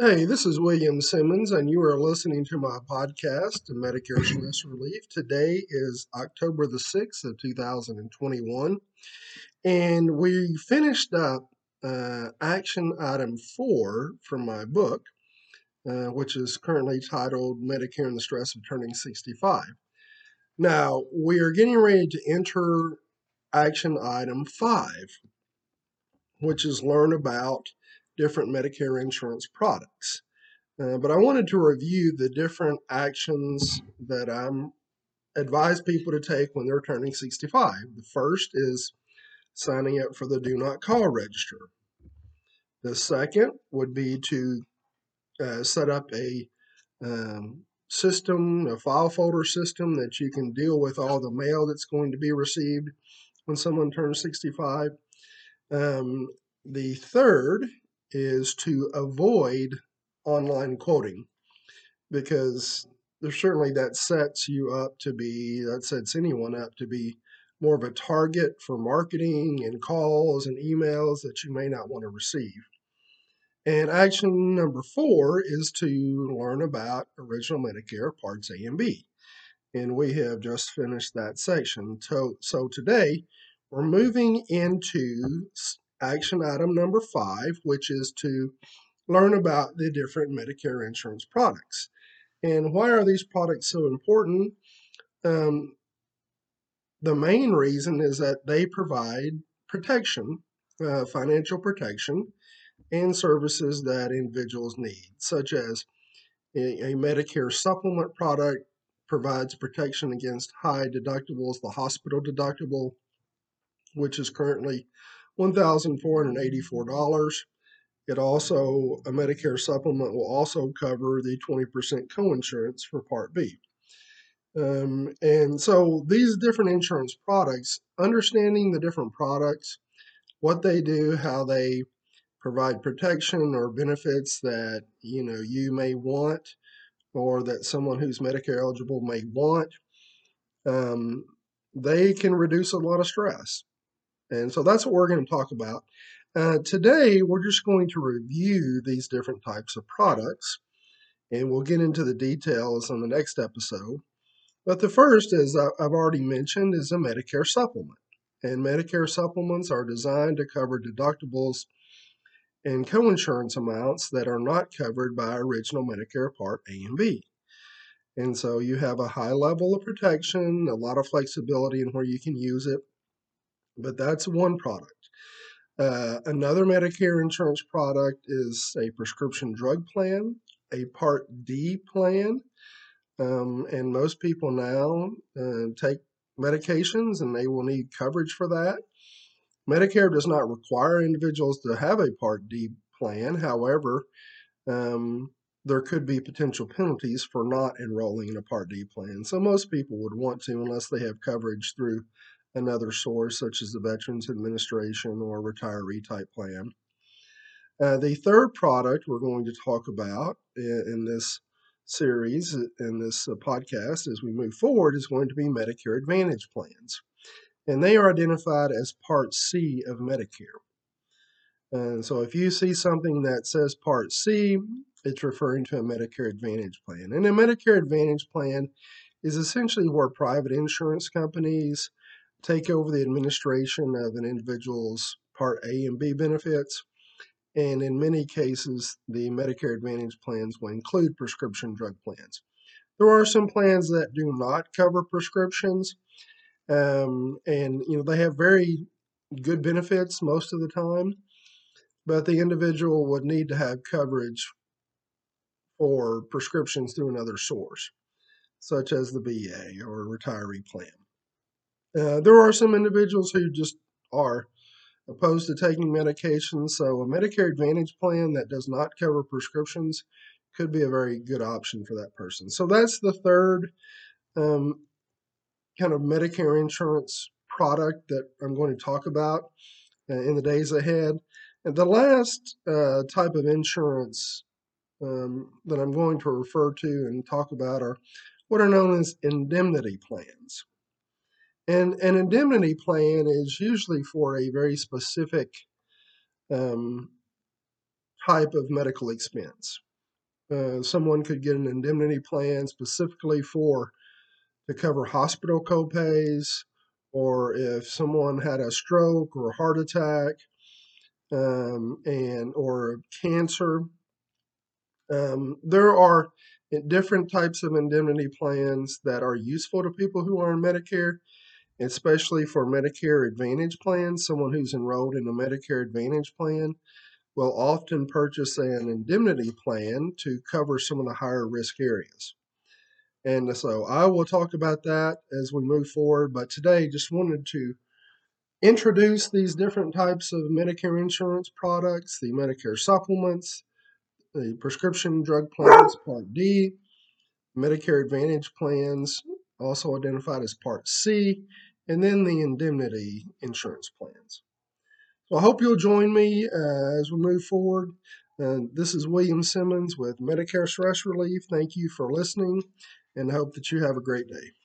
Hey, this is William Simmons, and you are listening to my podcast, Medicare Stress Relief. Today is October the 6th of 2021, and we finished up uh, action item four from my book, uh, which is currently titled Medicare and the Stress of Turning 65. Now, we are getting ready to enter action item five, which is learn about different Medicare insurance products. Uh, but I wanted to review the different actions that I'm advise people to take when they're turning 65. The first is signing up for the Do Not Call register. The second would be to uh, set up a um, system, a file folder system that you can deal with all the mail that's going to be received when someone turns 65. Um, the third is to avoid online quoting because there's certainly that sets you up to be, that sets anyone up to be more of a target for marketing and calls and emails that you may not want to receive. And action number four is to learn about Original Medicare Parts A and B. And we have just finished that section. So, so today we're moving into action item number five, which is to learn about the different Medicare insurance products. And why are these products so important? Um, the main reason is that they provide protection, uh, financial protection, and services that individuals need, such as a, a Medicare supplement product provides protection against high deductibles, the hospital deductible, which is currently $1,484. It also, a Medicare supplement will also cover the 20% coinsurance for Part B. Um, and so these different insurance products, understanding the different products, what they do, how they provide protection or benefits that you know you may want or that someone who's Medicare eligible may want, um, they can reduce a lot of stress. And so that's what we're going to talk about. Uh, today, we're just going to review these different types of products, and we'll get into the details on the next episode. But the first, as I've already mentioned, is a Medicare supplement. And Medicare supplements are designed to cover deductibles and coinsurance amounts that are not covered by original Medicare Part A and B. And so you have a high level of protection, a lot of flexibility in where you can use it, but that's one product. Uh, another Medicare insurance product is a prescription drug plan, a Part D plan, um, and most people now uh, take medications and they will need coverage for that. Medicare does not require individuals to have a Part D plan. However, um, there could be potential penalties for not enrolling in a Part D plan. So most people would want to unless they have coverage through another source, such as the Veterans Administration or retiree type plan. Uh, the third product we're going to talk about in, in this series, in this uh, podcast, as we move forward, is going to be Medicare Advantage plans. And they are identified as Part C of Medicare. And so if you see something that says Part C, it's referring to a Medicare Advantage plan. And a Medicare Advantage plan is essentially where private insurance companies take over the administration of an individual's Part A and B benefits. And in many cases, the Medicare Advantage plans will include prescription drug plans. There are some plans that do not cover prescriptions, um, and you know they have very good benefits most of the time, but the individual would need to have coverage for prescriptions through another source, such as the VA or retiree plan. Uh, there are some individuals who just are opposed to taking medications, so a Medicare Advantage plan that does not cover prescriptions could be a very good option for that person. So that's the third um, kind of Medicare insurance product that I'm going to talk about uh, in the days ahead. And the last uh, type of insurance um, that I'm going to refer to and talk about are what are known as indemnity plans. And an indemnity plan is usually for a very specific um, type of medical expense. Uh, someone could get an indemnity plan specifically for to cover hospital copays, or if someone had a stroke or a heart attack, um, and or cancer. Um, there are different types of indemnity plans that are useful to people who are in Medicare, especially for Medicare Advantage plans. Someone who's enrolled in a Medicare Advantage plan will often purchase an indemnity plan to cover some of the higher risk areas. And so I will talk about that as we move forward. But today, just wanted to introduce these different types of Medicare insurance products, the Medicare supplements, the prescription drug plans, Part D, Medicare Advantage plans, also identified as Part C, and then the indemnity insurance plans. So I hope you'll join me uh, as we move forward. Uh, this is William Simmons with Medicare Stress Relief. Thank you for listening and I hope that you have a great day.